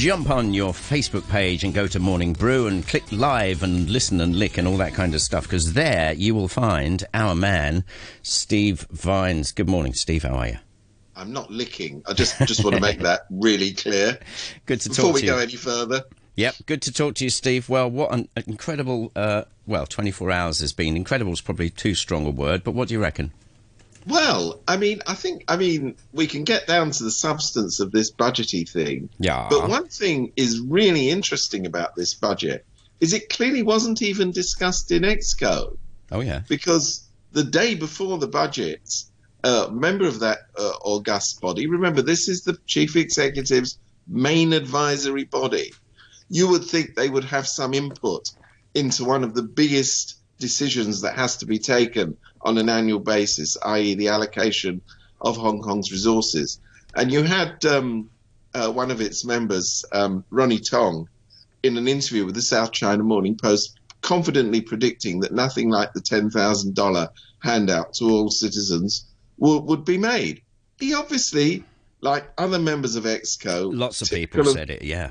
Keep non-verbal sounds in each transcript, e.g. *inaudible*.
jump on your Facebook page and go to Morning Brew and click live and listen and lick and all that kind of stuff because there you will find our man, Steve Vines. Good morning, Steve. How are you? I'm not licking. I just just want to make that *laughs* really clear. Good to talk. Before talk we go any further, Yep, good to talk to you, Steve. Well, what an incredible, uh, well, 24 hours has been. Incredible is probably too strong a word, but what do you reckon? Well, I mean, I think, I mean, we can get down to the substance of this budgety thing. Yeah. But one thing is really interesting about this budget is it clearly wasn't even discussed in Exco Oh, yeah. because the day before the budget, a member of that uh, august body, remember, this is the chief executive's main advisory body. You would think they would have some input into one of the biggest decisions that has to be taken on an annual basis, i.e., the allocation of Hong Kong's resources. And you had um, uh, one of its members, um, Ronnie Tong, in an interview with the South China Morning Post, confidently predicting that nothing like the $10,000 handout to all citizens would, would be made. He obviously, like other members of EXCO, Lots of people said it, yeah.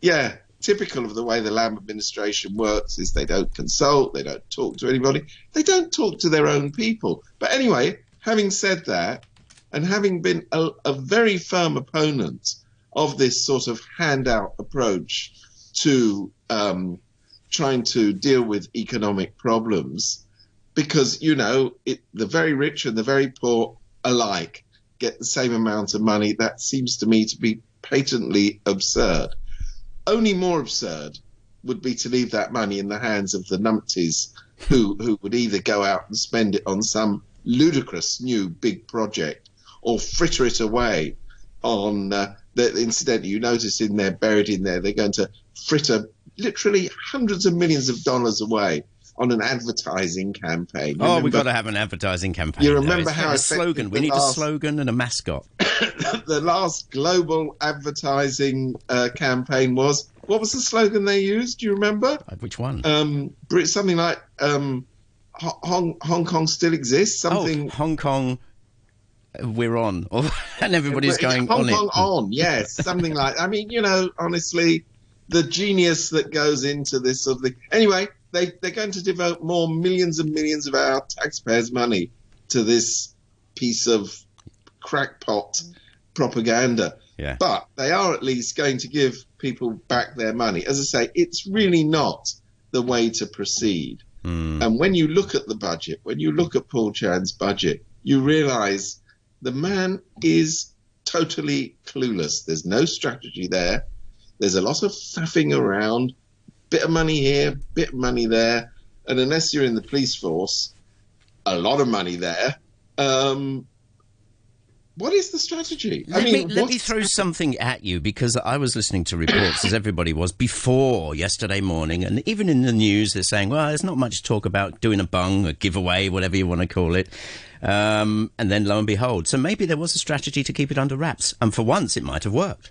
yeah, typical of the way the Lam administration works is they don't consult, they don't talk to anybody, they don't talk to their own people. But anyway, having said that, and having been a, a very firm opponent of this sort of handout approach to um, trying to deal with economic problems, because you know it, the very rich and the very poor alike get the same amount of money. That seems to me to be patently absurd only more absurd would be to leave that money in the hands of the numpties who, who would either go out and spend it on some ludicrous new big project or fritter it away on uh, the, incidentally you notice in there buried in there they're going to fritter literally hundreds of millions of dollars away on an advertising campaign. Oh, we've got to have an advertising campaign. You remember It's how a slogan. We need a last- slogan and a mascot. *coughs* the last global advertising uh, campaign was. What was the slogan they used? Do you remember? Uh, Which one? Um, something like um, Hong Hong Kong still exists. Something. Oh, Hong Kong, uh, we're on. *laughs* and everybody's going on. Hong on Kong it. on. Yes, something like. I mean, you know, honestly, the genius that goes into this sort of thing. Anyway, they they're going to devote more millions and millions of our taxpayers' money to this piece of crackpot propaganda. Yeah. But they are at least going to give people back their money. As I say, it's really not the way to proceed. Hmm. And when you look at the budget, when you look at Paul Chan's budget, you realize the man is totally clueless. There's no strategy there. There's a lot of faffing around, bit of money here, bit of money there. And unless you're in the police force, a lot of money there. Um, what is the strategy? Let, me, let me throw something at you because I was listening to reports, as everybody was, before yesterday morning, and even in the news, they're saying, well, there's not much talk about doing a bung, a giveaway, whatever you want to call it. Um, and then lo and behold, so maybe there was a strategy to keep it under wraps, and for once, it might have worked.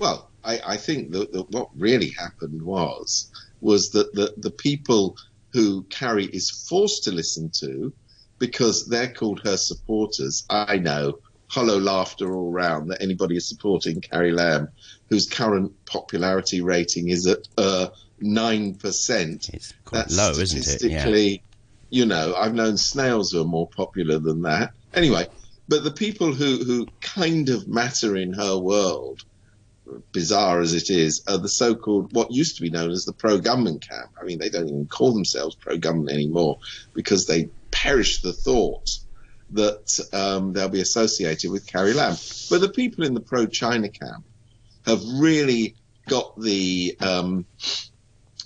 Well, I, I think that, that what really happened was was that the, the people who Carrie is forced to listen to, because they're called her supporters. I know, hollow laughter all round that anybody is supporting Carrie Lam, whose current popularity rating is at uh, nine percent. It's quite That's low, isn't it? Yeah. statistically, you know, I've known snails who are more popular than that. Anyway, but the people who, who kind of matter in her world, bizarre as it is, are the so-called what used to be known as the pro-government camp. I mean, they don't even call themselves pro-government anymore because they perish the thought that um, they'll be associated with Carrie Lam. But the people in the pro-China camp have really got the um,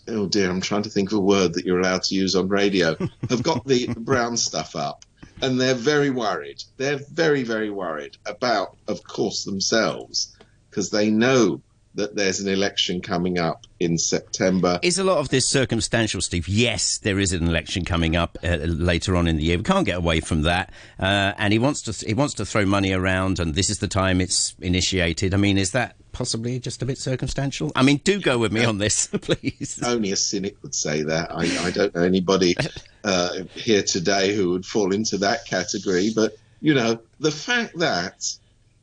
oh dear, I'm trying to think of a word that you're allowed to use on radio, *laughs* have got the brown stuff up. And they're very worried. They're very, very worried about, of course, themselves, because they know that there's an election coming up in September. Is a lot of this circumstantial, Steve? Yes, there is an election coming up uh, later on in the year. We can't get away from that. Uh, and he wants to he wants to throw money around, and this is the time it's initiated. I mean, is that possibly just a bit circumstantial? I mean, do go with me on this, *laughs* please. Only a cynic would say that. I, I don't know anybody *laughs* uh, here today who would fall into that category. But, you know, the fact that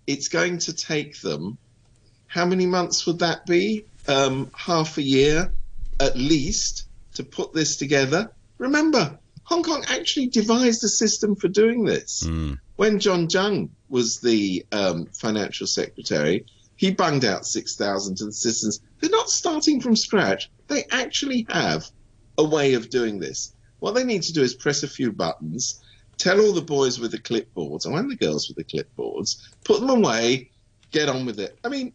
it's going to take them how many months would that be? Um, half a year at least to put this together. Remember, Hong Kong actually devised a system for doing this. Hmm. When John Tsang was the um, financial secretary, he bunged out 6,000 to the citizens. They're not starting from scratch. They actually have a way of doing this. What they need to do is press a few buttons, tell all the boys with the clipboards, and all the girls with the clipboards, put them away, get on with it. I mean,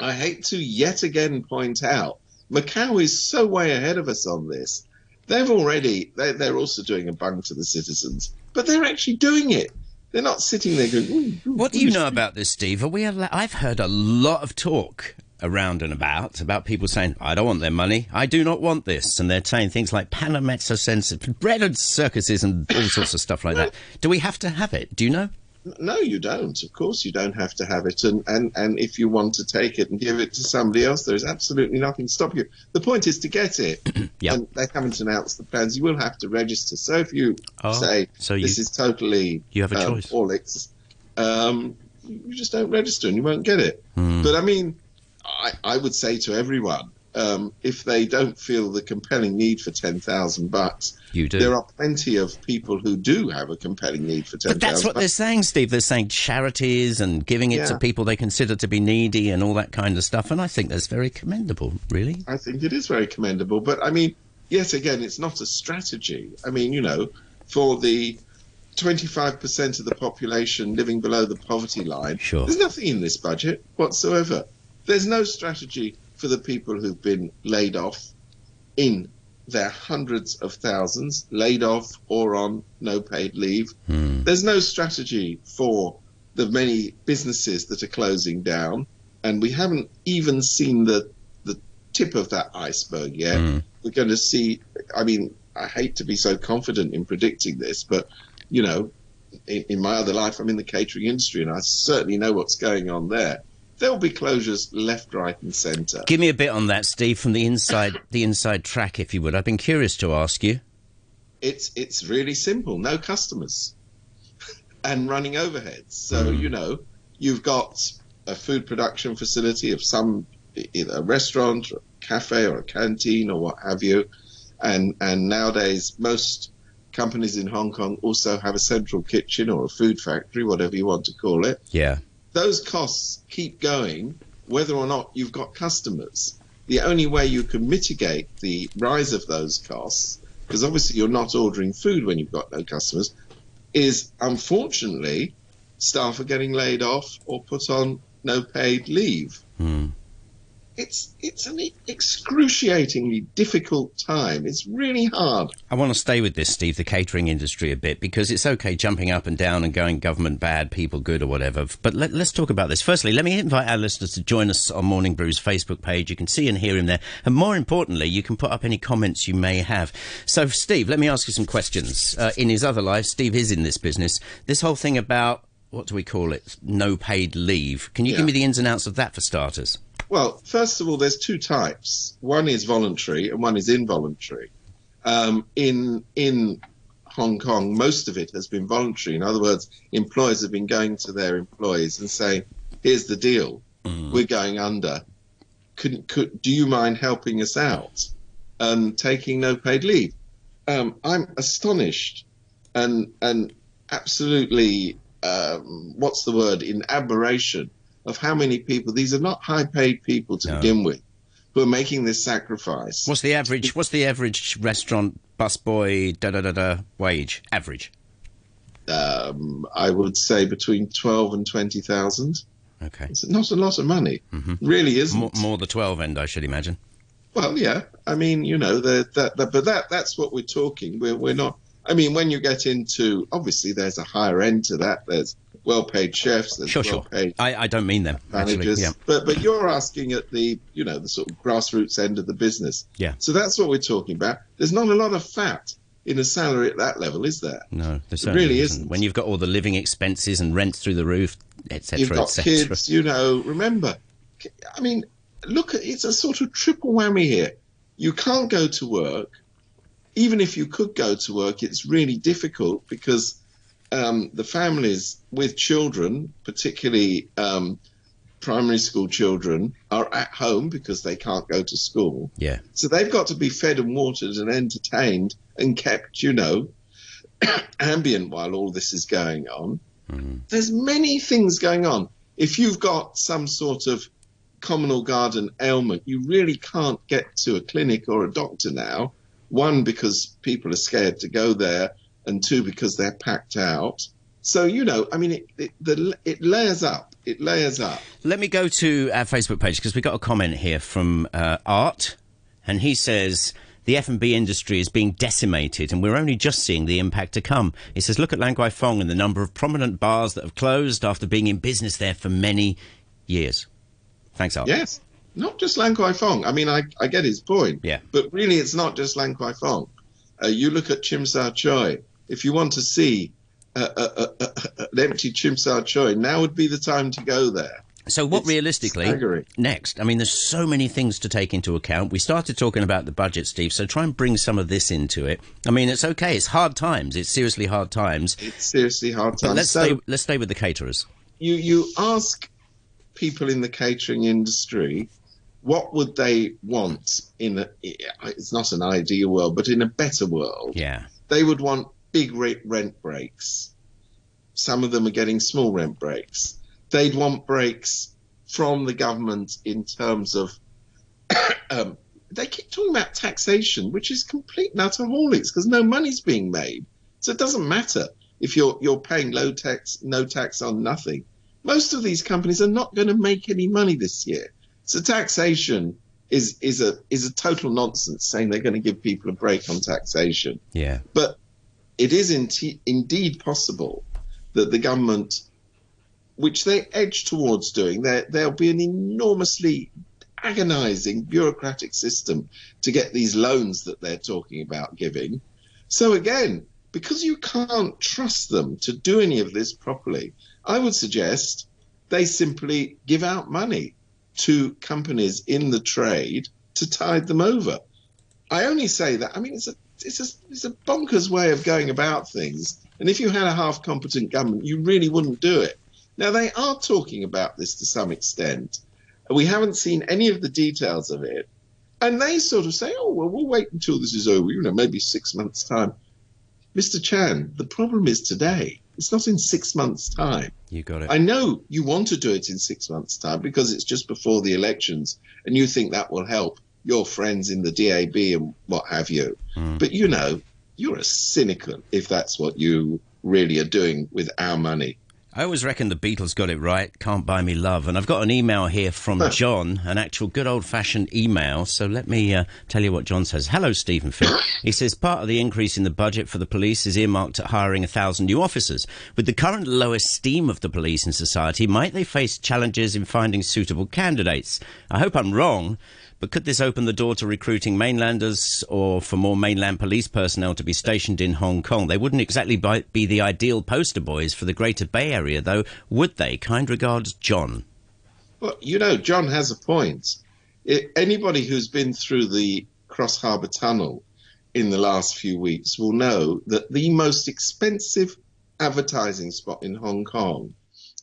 I hate to yet again point out Macau is so way ahead of us on this. They've already, they're, they're also doing a bung to the citizens, but they're actually doing it. They're not sitting there going, ooh, ooh, What do you know about this, Steve? Are we? Allo- I've heard a lot of talk around and about about people saying, "I don't want their money. I do not want this," and they're saying things like panem et circenses, bread and circuses, and all sorts of stuff like that. *laughs* Do we have to have it? Do you know? No, you don't. Of course, you don't have to have it. And, and, and if you want to take it and give it to somebody else, there is absolutely nothing stopping you. The point is to get it. *clears throat* Yep. And they haven't announced the plans. You will have to register. So if you Oh, say so you- this is totally You have a um, choice. Orlick's, um, you just don't register and you won't get it. Hmm. But I mean, I, I would say to everyone, um, if they don't feel the compelling need for 10,000 bucks, You do. there are plenty of people who do have a compelling need for 10,000 But that's what they're saying, Steve. They're saying charities and giving it to people they consider to be needy and all that kind of stuff. And I think that's very commendable, really. I think it is very commendable. But I mean, yet again, it's not a strategy. I mean, you know, for the 25% of the population living below the poverty line, Sure. there's nothing in this budget whatsoever. There's no strategy for the people who've been laid off in their hundreds of thousands, laid off or on no paid leave. Hmm. There's no strategy for the many businesses that are closing down, and we haven't even seen the the tip of that iceberg yet. Hmm. We're going to see. I mean, I hate to be so confident in predicting this, but you know, in, in my other life, I'm in the catering industry, and I certainly know what's going on there. There'll be closures left, right, and centre. Give me a bit on that, Steve, from the inside, the inside track, if you would. I've been curious to ask you. it's it's really simple. No customers *laughs* and running overheads. So hmm. you know you've got a food production facility of some either a restaurant, or a cafe, or a canteen, or what have you. And and nowadays most companies in Hong Kong also have a central kitchen or a food factory, whatever you want to call it Yeah. Those costs keep going whether or not you've got customers. The only way you can mitigate the rise of those costs, because obviously you're not ordering food when you've got no customers, is unfortunately staff are getting laid off or put on no paid leave. Hmm. It's it's an excruciatingly difficult time. It's really hard. I want to stay with this, Steve, the catering industry a bit, because it's okay jumping up and down and going government bad, people good, or whatever. But let, us talk about this. Firstly, let me invite our listeners to join us on Morning Brew's Facebook page. You can see and hear him there. And more importantly, you can put up any comments you may have. So, Steve, let me ask you some questions. Uh, in his other life, Steve is in this business. This whole thing about, what do we call it? No paid leave. Can you Yeah. give me the ins and outs of that for starters? Well, first of all, there's two types. One is voluntary, and one is involuntary. Um, in in Hong Kong, most of it has been voluntary. In other words, employers have been going to their employees and saying, "Here's the deal: we're going under. Could, could do you mind helping us out and taking no paid leave?" Um, I'm astonished and and absolutely um, what's the word in admiration of how many people these are not high paid people to No. begin with who are making this sacrifice. What's the average? What's the average restaurant busboy da da da da wage? Average. Um, I would say between twelve and twenty thousand. Okay. It's not a lot of money, really isn't. More, more the 12 end, I should imagine. Well, yeah. I mean, you know, the, that, that, but that that's what we're talking. We're we're not. I mean, when you get into obviously, there's a higher end to that. There's well-paid chefs. There's Sure, sure. well-paid I, I don't mean them, managers. Yeah. But but you're asking at the you know the sort of grassroots end of the business. Yeah. So that's what we're talking about. There's not a lot of fat in a salary at that level, is there? No, there certainly really isn't. isn't. When you've got all the living expenses and rent through the roof, etc., You've got etc. kids, you know. Remember, I mean, look at it's a sort of triple whammy here. You can't go to work. Even if you could go to work, it's really difficult because um, the families with children, particularly um, primary school children are at home because they can't go to school. Yeah. So they've got to be fed and watered and entertained and kept, you know, *coughs* ambient while all this is going on. Mm-hmm. There's many things going on. If you've got some sort of common or garden ailment, you really can't get to a clinic or a doctor now. One, because people are scared to go there, and two, because they're packed out. So, you know, I mean, it, it, the, it layers up. It layers up. Let me go to our Facebook page because we got a comment here from uh, Art, and he says the F&B industry is being decimated, and we're only just seeing the impact to come. He says, look at Lan Kwai Fong and the number of prominent bars that have closed after being in business there for many years. Thanks, Art. Yes, not just Lan Kwai Fong. I mean, I, I get his point. Yeah. But really, it's not just Lan Kwai Fong. Uh, you look at Tsim Sha Tsui. If you want to see uh, uh, an empty Tsim Sha Tsui, now would be the time to go there. So, what It's realistically staggering. next? I mean, there's so many things to take into account. We started talking about the budget, Steve. So try and bring some of this into it. I mean, it's okay. It's hard times. It's seriously hard times. It's seriously hard But times. let's so stay. Let's stay with the caterers. you you ask people in the catering industry what would they want in a, it's not an ideal world, but in a better world, Yeah. they would want big rent breaks. Some of them are getting small rent breaks. They'd want breaks from the government in terms of. *coughs* um, they keep talking about taxation, which is complete and utter haulings because no money's being made. So it doesn't matter if you're you're paying low tax, no tax on nothing. Most of these companies are not going to make any money this year. So taxation is is a is a total nonsense saying they're going to give people a break on taxation. Yeah. But it is in indeed possible that the government, which they edge towards doing, there there'll be an enormously agonizing bureaucratic system to get these loans that they're talking about giving. So again, because you can't trust them to do any of this properly, I would suggest they simply give out money to companies in the trade to tide them over. I only say that. I mean, it's a it's a it's a bonkers way of going about things. And if you had a half competent government, you really wouldn't do it. Now they are talking about this to some extent. We haven't seen any of the details of it, and they sort of say, "Oh well, we'll wait until this is over. You know, maybe six months' time." Mr. Chan, the problem is today. It's not in six months' time. You got it. I know you want to do it in six months' time because it's just before the elections and you think that will help your friends in the DAB and what have you. Hmm. But you know, you're a cynical if that's what you really are doing with our money. I always reckon the Beatles got it right. Can't buy me love. And I've got an email here from John, an actual good old fashioned email. So let me uh, tell you what John says. Hello, Stephen Phil. He says part of the increase in the budget for the police is earmarked at hiring a thousand new officers. With the current low esteem of the police in society, might they face challenges in finding suitable candidates? I hope I'm wrong. But could this open the door to recruiting mainlanders or for more mainland police personnel to be stationed in Hong Kong? They wouldn't exactly be the ideal poster boys for the Greater Bay Area, though, would they? Kind regards, John. Well, you know, John has a point. It, anybody who's been through the Cross Harbour Tunnel in the last few weeks will know that the most expensive advertising spot in Hong Kong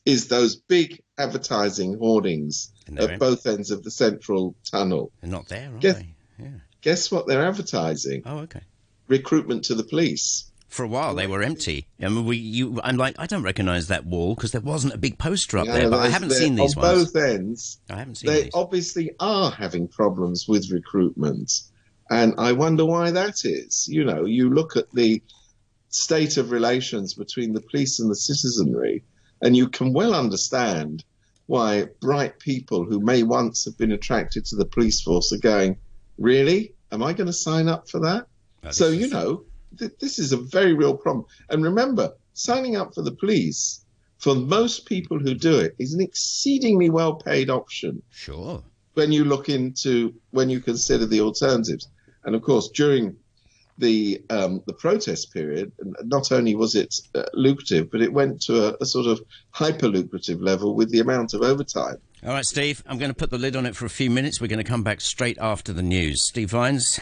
is those big advertising hoardings at in- both ends of the central tunnel. They're not there, are Yes. they? Yeah. Guess what they're advertising? Oh, okay. Recruitment to the police. For a while, they were empty. I mean, we, you, I'm like, I don't recognise that wall because there wasn't a big poster up You there. But I haven't seen these on ones. both ends. I haven't seen They these. obviously are having problems with recruitment. And I wonder why that is. You know, you look at the state of relations between the police and the citizenry, and you can well understand why bright people who may once have been attracted to the police force are going, Really? Am I going to sign up for that? Oh, so, you know, th- this is a very real problem. And remember, signing up for the police, for most people who do it, is an exceedingly well paid option Sure. when you look into when you consider the alternatives. And of course, during the um, the protest period, not only was it uh, lucrative, but it went to a, a sort of hyper lucrative level with the amount of overtime. All right, Steve, I'm going to put the lid on it for a few minutes. We're going to come back straight after the news. Steve Vines.